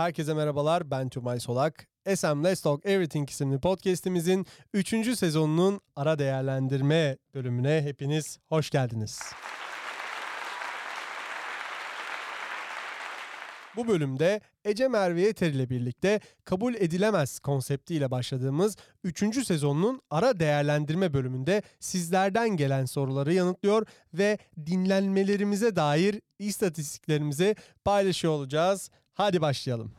Herkese merhabalar, ben Tumay Solak. SM Let's Talk Everything isimli podcastimizin 3. sezonunun ara değerlendirme bölümüne hepiniz hoş geldiniz. Bu bölümde Ece Merve Yeter ile birlikte kabul edilemez konseptiyle başladığımız 3. sezonun ara değerlendirme bölümünde sizlerden gelen soruları yanıtlıyor ve dinlenmelerimize dair istatistiklerimizi paylaşıyor olacağız. Hadi başlayalım.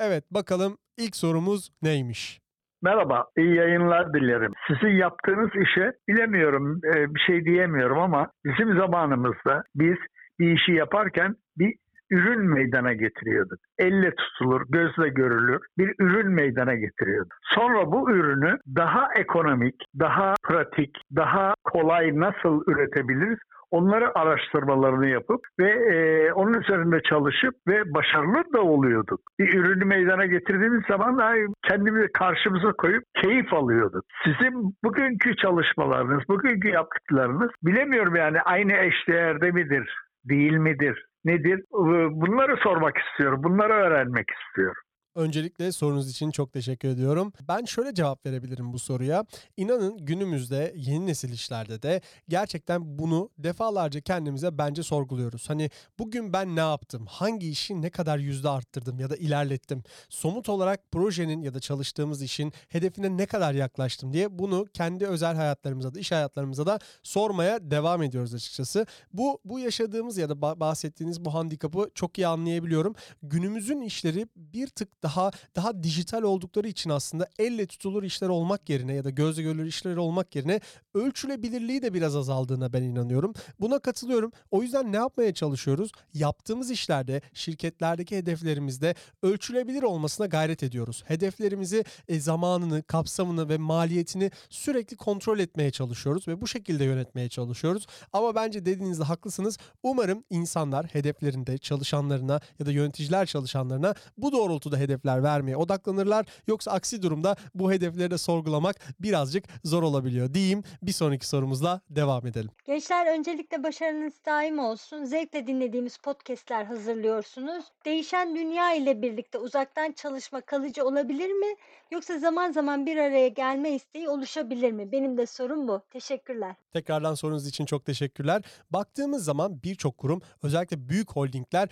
Evet bakalım ilk sorumuz neymiş? Merhaba, iyi yayınlar dilerim. Sizin yaptığınız işe bilemiyorum, e, bir şey diyemiyorum ama bizim zamanımızda biz bir işi yaparken bir ürün meydana getiriyorduk. Elle tutulur, gözle görülür bir ürün meydana getiriyorduk. Sonra bu ürünü daha ekonomik, daha pratik, daha kolay nasıl üretebiliriz onları araştırmalarını yapıp ve e, onun üzerinde çalışıp ve başarılı da oluyorduk. Bir ürünü meydana getirdiğimiz zaman kendimizi karşımıza koyup keyif alıyorduk. Sizin bugünkü çalışmalarınız, bugünkü yaptıklarınız bilemiyorum yani aynı eşdeğerde midir, değil midir? Nedir? Bunları sormak istiyorum. Bunları öğrenmek istiyorum. Öncelikle sorunuz için çok teşekkür ediyorum. Ben şöyle cevap verebilirim bu soruya. İnanın günümüzde yeni nesil işlerde de gerçekten bunu defalarca kendimize bence sorguluyoruz. Hani bugün ben ne yaptım? Hangi işi ne kadar yüzde arttırdım ya da ilerlettim? Somut olarak projenin ya da çalıştığımız işin hedefine ne kadar yaklaştım diye bunu kendi özel hayatlarımıza da iş hayatlarımıza da sormaya devam ediyoruz açıkçası. Bu bu yaşadığımız ya da bahsettiğiniz bu handikapı çok iyi anlayabiliyorum. Günümüzün işleri bir tık daha daha daha dijital oldukları için aslında elle tutulur işler olmak yerine ya da gözle görülür işler olmak yerine ölçülebilirliği de biraz azaldığına ben inanıyorum. Buna katılıyorum. O yüzden ne yapmaya çalışıyoruz? Yaptığımız işlerde, şirketlerdeki hedeflerimizde ölçülebilir olmasına gayret ediyoruz. Hedeflerimizi, e, zamanını, kapsamını ve maliyetini sürekli kontrol etmeye çalışıyoruz ve bu şekilde yönetmeye çalışıyoruz. Ama bence dediğinizde haklısınız. Umarım insanlar hedeflerinde çalışanlarına ya da yöneticiler çalışanlarına bu doğrultuda hedef hedefler vermeye odaklanırlar. Yoksa aksi durumda bu hedefleri de sorgulamak birazcık zor olabiliyor diyeyim. Bir sonraki sorumuzla devam edelim. Gençler öncelikle başarınız daim olsun. Zevkle dinlediğimiz podcastler hazırlıyorsunuz. Değişen dünya ile birlikte uzaktan çalışma kalıcı olabilir mi? Yoksa zaman zaman bir araya gelme isteği oluşabilir mi? Benim de sorum bu. Teşekkürler. Tekrardan sorunuz için çok teşekkürler. Baktığımız zaman birçok kurum özellikle büyük holdingler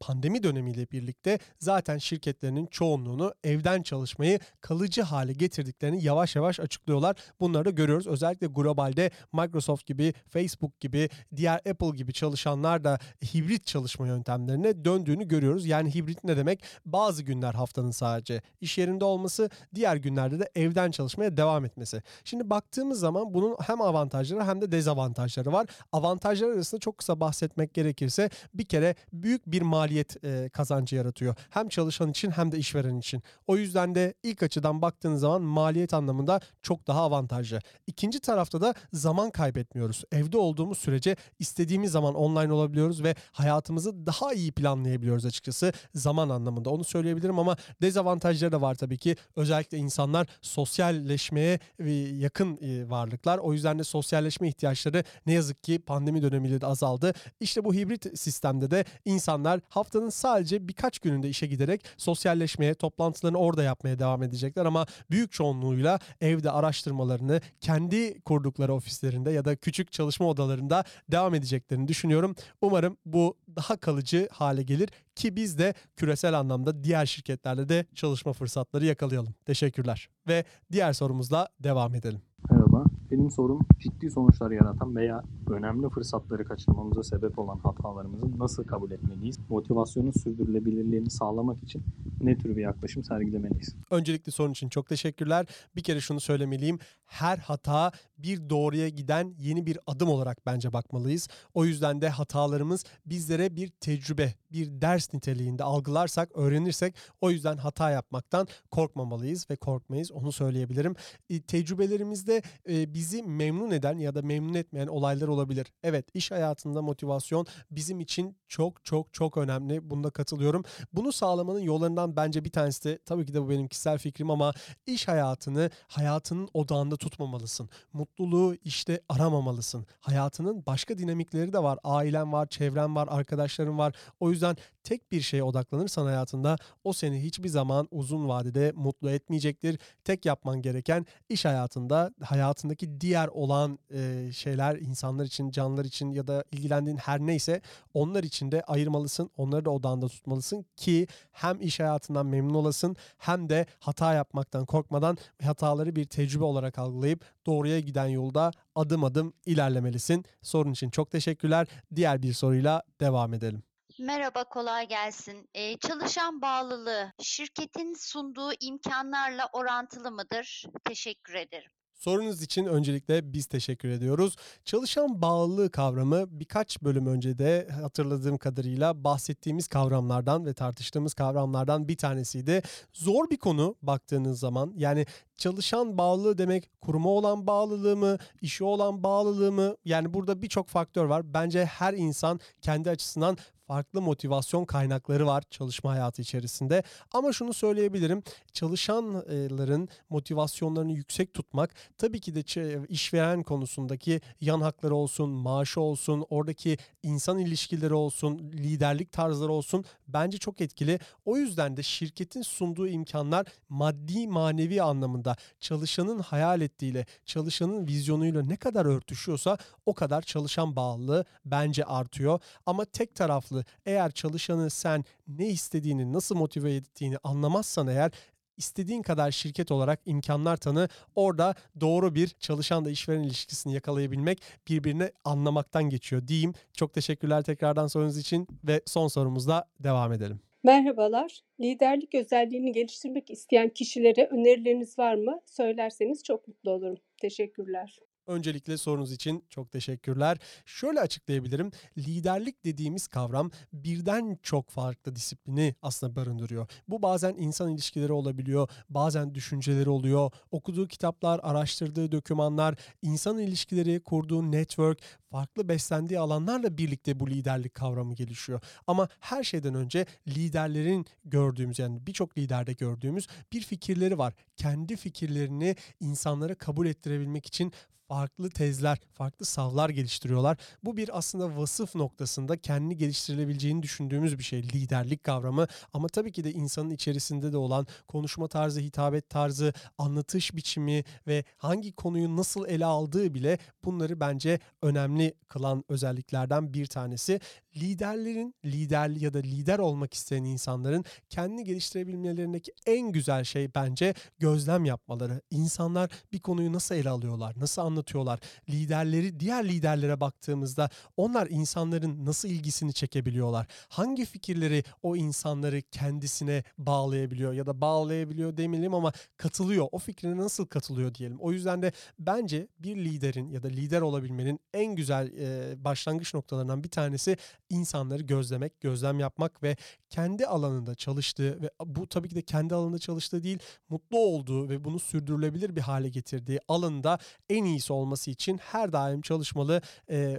pandemi dönemiyle birlikte zaten şirketlerinin üyelerinin çoğunluğunu evden çalışmayı kalıcı hale getirdiklerini yavaş yavaş açıklıyorlar. Bunları da görüyoruz. Özellikle globalde Microsoft gibi, Facebook gibi, diğer Apple gibi çalışanlar da hibrit çalışma yöntemlerine döndüğünü görüyoruz. Yani hibrit ne demek? Bazı günler haftanın sadece iş yerinde olması, diğer günlerde de evden çalışmaya devam etmesi. Şimdi baktığımız zaman bunun hem avantajları hem de dezavantajları var. Avantajlar arasında çok kısa bahsetmek gerekirse bir kere büyük bir maliyet kazancı yaratıyor. Hem çalışan için hem de de işveren için. O yüzden de ilk açıdan baktığınız zaman maliyet anlamında çok daha avantajlı. İkinci tarafta da zaman kaybetmiyoruz. Evde olduğumuz sürece istediğimiz zaman online olabiliyoruz ve hayatımızı daha iyi planlayabiliyoruz açıkçası zaman anlamında. Onu söyleyebilirim ama dezavantajları da var tabii ki. Özellikle insanlar sosyalleşmeye e, yakın e, varlıklar. O yüzden de sosyalleşme ihtiyaçları ne yazık ki pandemi dönemiyle de azaldı. İşte bu hibrit sistemde de insanlar haftanın sadece birkaç gününde işe giderek sosyalleşme sosyalleşmeye, toplantılarını orada yapmaya devam edecekler ama büyük çoğunluğuyla evde araştırmalarını kendi kurdukları ofislerinde ya da küçük çalışma odalarında devam edeceklerini düşünüyorum. Umarım bu daha kalıcı hale gelir ki biz de küresel anlamda diğer şirketlerle de çalışma fırsatları yakalayalım. Teşekkürler. Ve diğer sorumuzla devam edelim. Merhaba. Benim sorum ciddi sonuçlar yaratan veya önemli fırsatları kaçırmamıza sebep olan hatalarımızı nasıl kabul etmeliyiz? Motivasyonun sürdürülebilirliğini sağlamak için ne tür bir yaklaşım sergilemeliyiz? Öncelikle sorun için çok teşekkürler. Bir kere şunu söylemeliyim. Her hata bir doğruya giden yeni bir adım olarak bence bakmalıyız. O yüzden de hatalarımız bizlere bir tecrübe, bir ders niteliğinde algılarsak, öğrenirsek o yüzden hata yapmaktan korkmamalıyız ve korkmayız. Onu söyleyebilirim. E, tecrübelerimizde e, bizi memnun eden ya da memnun etmeyen olaylar olabilir. Evet iş hayatında motivasyon bizim için çok çok çok önemli. Bunda katılıyorum. Bunu sağlamanın yollarından bence bir tanesi de tabii ki de bu benim kişisel fikrim ama iş hayatını hayatının odağında tutmamalısın. Mutluluğu işte aramamalısın. Hayatının başka dinamikleri de var. Ailen var, çevren var, arkadaşların var. O yüzden tek bir şeye odaklanırsan hayatında o seni hiçbir zaman uzun vadede mutlu etmeyecektir. Tek yapman gereken iş hayatında hayatındaki diğer olan e, şeyler insanlar için, canlılar için ya da ilgilendiğin her neyse onlar için de ayırmalısın. Onları da odağında tutmalısın ki hem iş hayatından memnun olasın hem de hata yapmaktan korkmadan hataları bir tecrübe olarak algılayıp doğruya giden yolda adım adım ilerlemelisin. Sorun için çok teşekkürler. Diğer bir soruyla devam edelim. Merhaba, kolay gelsin. Ee, çalışan bağlılığı şirketin sunduğu imkanlarla orantılı mıdır? Teşekkür ederim. Sorunuz için öncelikle biz teşekkür ediyoruz. Çalışan bağlılığı kavramı birkaç bölüm önce de hatırladığım kadarıyla bahsettiğimiz kavramlardan ve tartıştığımız kavramlardan bir tanesiydi. Zor bir konu baktığınız zaman. Yani çalışan bağlılığı demek kuruma olan bağlılığı mı, işe olan bağlılığı mı? Yani burada birçok faktör var. Bence her insan kendi açısından farklı motivasyon kaynakları var çalışma hayatı içerisinde. Ama şunu söyleyebilirim. Çalışanların motivasyonlarını yüksek tutmak tabii ki de işveren konusundaki yan hakları olsun, maaşı olsun, oradaki insan ilişkileri olsun, liderlik tarzları olsun bence çok etkili. O yüzden de şirketin sunduğu imkanlar maddi manevi anlamında çalışanın hayal ettiğiyle, çalışanın vizyonuyla ne kadar örtüşüyorsa o kadar çalışan bağlılığı bence artıyor. Ama tek taraflı eğer çalışanı sen ne istediğini, nasıl motive ettiğini anlamazsan eğer istediğin kadar şirket olarak imkanlar tanı. Orada doğru bir çalışan da işveren ilişkisini yakalayabilmek birbirini anlamaktan geçiyor diyeyim. Çok teşekkürler tekrardan sorunuz için ve son sorumuzla devam edelim. Merhabalar. Liderlik özelliğini geliştirmek isteyen kişilere önerileriniz var mı? Söylerseniz çok mutlu olurum. Teşekkürler. Öncelikle sorunuz için çok teşekkürler. Şöyle açıklayabilirim. Liderlik dediğimiz kavram birden çok farklı disiplini aslında barındırıyor. Bu bazen insan ilişkileri olabiliyor, bazen düşünceleri oluyor, okuduğu kitaplar, araştırdığı dokümanlar, insan ilişkileri, kurduğu network, farklı beslendiği alanlarla birlikte bu liderlik kavramı gelişiyor. Ama her şeyden önce liderlerin gördüğümüz yani birçok liderde gördüğümüz bir fikirleri var. Kendi fikirlerini insanlara kabul ettirebilmek için farklı tezler, farklı savlar geliştiriyorlar. Bu bir aslında vasıf noktasında kendini geliştirilebileceğini düşündüğümüz bir şey liderlik kavramı. Ama tabii ki de insanın içerisinde de olan konuşma tarzı, hitabet tarzı, anlatış biçimi ve hangi konuyu nasıl ele aldığı bile bunları bence önemli kılan özelliklerden bir tanesi. Liderlerin, lider ya da lider olmak isteyen insanların kendini geliştirebilmelerindeki en güzel şey bence gözlem yapmaları. İnsanlar bir konuyu nasıl ele alıyorlar, nasıl anlatıyorlar? Liderleri diğer liderlere baktığımızda onlar insanların nasıl ilgisini çekebiliyorlar? Hangi fikirleri o insanları kendisine bağlayabiliyor ya da bağlayabiliyor demeyelim ama katılıyor. O fikrine nasıl katılıyor diyelim. O yüzden de bence bir liderin ya da lider olabilmenin en güzel e, başlangıç noktalarından bir tanesi insanları gözlemek, gözlem yapmak ve kendi alanında çalıştığı ve bu tabii ki de kendi alanında çalıştığı değil, mutlu olduğu ve bunu sürdürülebilir bir hale getirdiği alanında en iyisi olması için her daim çalışmalı,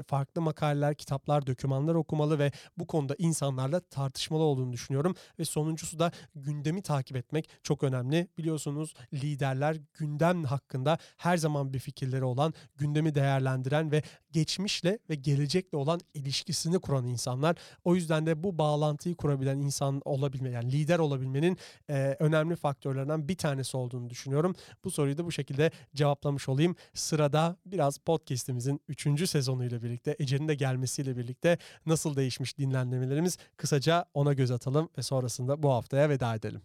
farklı makaleler, kitaplar, dokümanlar okumalı ve bu konuda insanlarla tartışmalı olduğunu düşünüyorum. Ve sonuncusu da gündemi takip etmek çok önemli. Biliyorsunuz liderler gündem hakkında her zaman bir fikirleri olan, gündemi değerlendiren ve geçmişle ve gelecekle olan ilişkisini kuran insanlar. O yüzden de bu bağlantıyı kurabilen insan olabilme yani lider olabilmenin e, önemli faktörlerinden bir tanesi olduğunu düşünüyorum. Bu soruyu da bu şekilde cevaplamış olayım. Sırada biraz podcast'imizin 3. sezonuyla birlikte Ece'nin de gelmesiyle birlikte nasıl değişmiş dinlenmelerimiz kısaca ona göz atalım ve sonrasında bu haftaya veda edelim.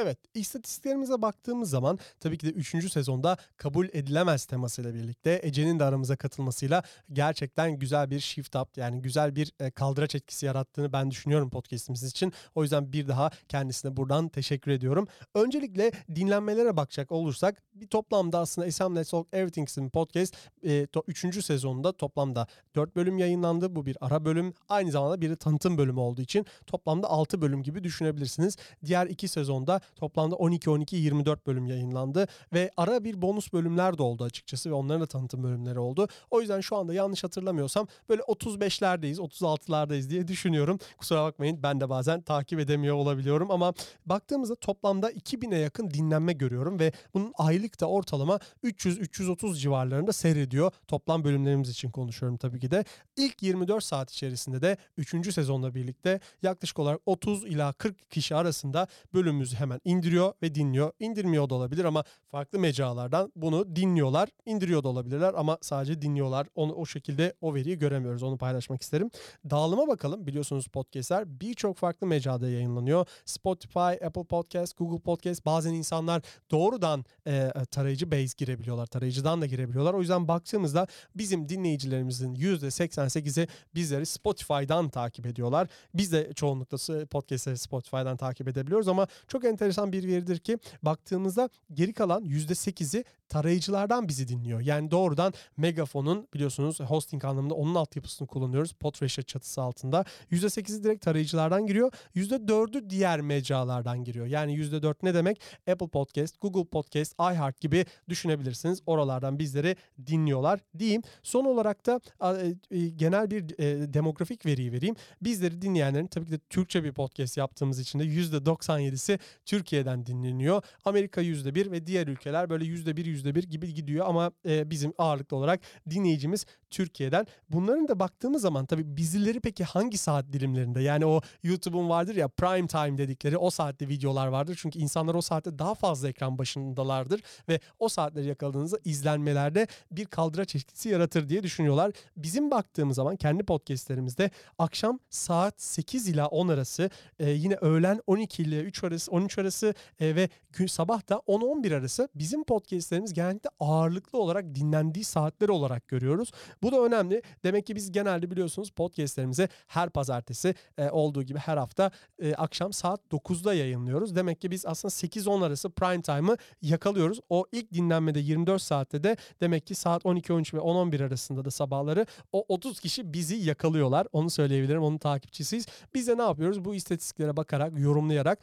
Evet, istatistiklerimize baktığımız zaman tabii ki de 3. sezonda kabul edilemez temasıyla birlikte Ece'nin de aramıza katılmasıyla gerçekten güzel bir shift up yani güzel bir e, kaldıraç etkisi yarattığını ben düşünüyorum podcast'imiz için. O yüzden bir daha kendisine buradan teşekkür ediyorum. Öncelikle dinlenmelere bakacak olursak Bir toplamda aslında SM Let's Talk Everything'sin podcast 3. sezonunda toplamda 4 bölüm yayınlandı. Bu bir ara bölüm. Aynı zamanda bir de tanıtım bölümü olduğu için toplamda 6 bölüm gibi düşünebilirsiniz. Diğer 2 sezonda toplamda 12-12-24 bölüm yayınlandı ve ara bir bonus bölümler de oldu açıkçası ve onların da tanıtım bölümleri oldu. O yüzden şu anda yanlış hatırlamıyorsam böyle 35'lerdeyiz, 36'lardayız diye düşünüyorum. Kusura bakmayın ben de bazen takip edemiyor olabiliyorum ama baktığımızda toplamda 2000'e yakın dinlenme görüyorum ve bunun aylık da ortalama 300-330 civarlarında seyrediyor. Toplam bölümlerimiz için konuşuyorum tabii ki de. İlk 24 saat içerisinde de 3. sezonla birlikte yaklaşık olarak 30 ila 40 kişi arasında bölümümüzü hemen indiriyor ve dinliyor. İndirmiyor da olabilir ama farklı mecralardan bunu dinliyorlar. indiriyor da olabilirler ama sadece dinliyorlar. Onu o şekilde o veriyi göremiyoruz. Onu paylaşmak isterim. Dağılıma bakalım. Biliyorsunuz podcastler birçok farklı mecrada yayınlanıyor. Spotify, Apple Podcast, Google Podcast. Bazen insanlar doğrudan e, tarayıcı base girebiliyorlar. Tarayıcıdan da girebiliyorlar. O yüzden baktığımızda bizim dinleyicilerimizin %88'i bizleri Spotify'dan takip ediyorlar. Biz de çoğunlukla podcastleri Spotify'dan takip edebiliyoruz ama çok enteresan bir veridir ki baktığımızda geri kalan %8'i tarayıcılardan bizi dinliyor. Yani doğrudan Megafon'un biliyorsunuz hosting anlamında onun altyapısını kullanıyoruz. Podfresh çatısı altında. %8'i direkt tarayıcılardan giriyor. %4'ü diğer mecralardan giriyor. Yani %4 ne demek? Apple Podcast, Google Podcast, iHeart gibi düşünebilirsiniz. Oralardan bizleri dinliyorlar diyeyim. Son olarak da e, genel bir e, demografik veriyi vereyim. Bizleri dinleyenlerin tabii ki de Türkçe bir podcast yaptığımız için de %97'si Türkiye'den dinleniyor. Amerika %1 ve diğer ülkeler böyle %1, %1 gibi gidiyor ama e, bizim ağırlıklı olarak dinleyicimiz Türkiye'den. Bunların da baktığımız zaman tabii bizileri peki hangi saat dilimlerinde yani o YouTube'un vardır ya prime time dedikleri o saatte videolar vardır. Çünkü insanlar o saatte daha fazla ekran başındalardır ve o saatleri yakaladığınızda izlenmelerde bir kaldıraç etkisi yaratır diye düşünüyorlar. Bizim baktığımız zaman kendi podcastlerimizde akşam saat 8 ila 10 arası e, yine öğlen 12 ile 3 arası 13 arası e, ve sabah da 10-11 arası bizim podcastlerimiz genellikle ağırlıklı olarak dinlendiği saatler olarak görüyoruz. Bu da önemli. Demek ki biz genelde biliyorsunuz podcastlerimizi her pazartesi e, olduğu gibi her hafta e, akşam saat 9'da yayınlıyoruz. Demek ki biz aslında 8-10 arası prime time'ı yakalıyoruz. O ilk dinlenmede 24 saatte de demek ki saat 12-13 ve 10-11 arasında da sabahları o 30 kişi bizi yakalıyorlar. Onu söyleyebilirim. Onun takipçisiyiz. Biz de ne yapıyoruz? Bu istatistiklere bakarak, yorumlayarak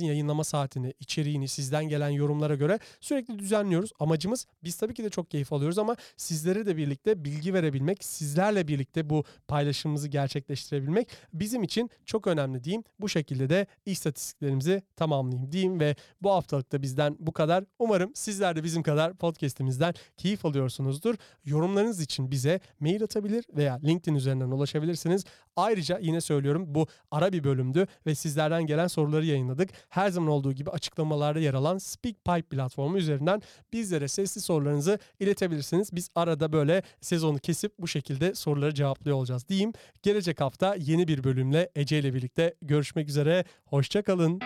podcast'imizin yayınlama saatini, içeriğini sizden gelen yorumlara göre sürekli düzenliyoruz. Amacımız biz tabii ki de çok keyif alıyoruz ama sizlere de birlikte bilgi verebilmek, sizlerle birlikte bu paylaşımımızı gerçekleştirebilmek bizim için çok önemli diyeyim. Bu şekilde de istatistiklerimizi tamamlayayım diyeyim ve bu haftalık da bizden bu kadar. Umarım sizler de bizim kadar podcast'imizden keyif alıyorsunuzdur. Yorumlarınız için bize mail atabilir veya LinkedIn üzerinden ulaşabilirsiniz. Ayrıca yine söylüyorum bu ara bir bölümdü ve sizlerden gelen soruları yayınladık. Her zaman olduğu gibi açıklamalarda yer alan SpeakPipe platformu üzerinden bizlere sesli sorularınızı iletebilirsiniz. Biz arada böyle sezonu kesip bu şekilde soruları cevaplıyor olacağız diyeyim. Gelecek hafta yeni bir bölümle Ece ile birlikte görüşmek üzere. Hoşçakalın.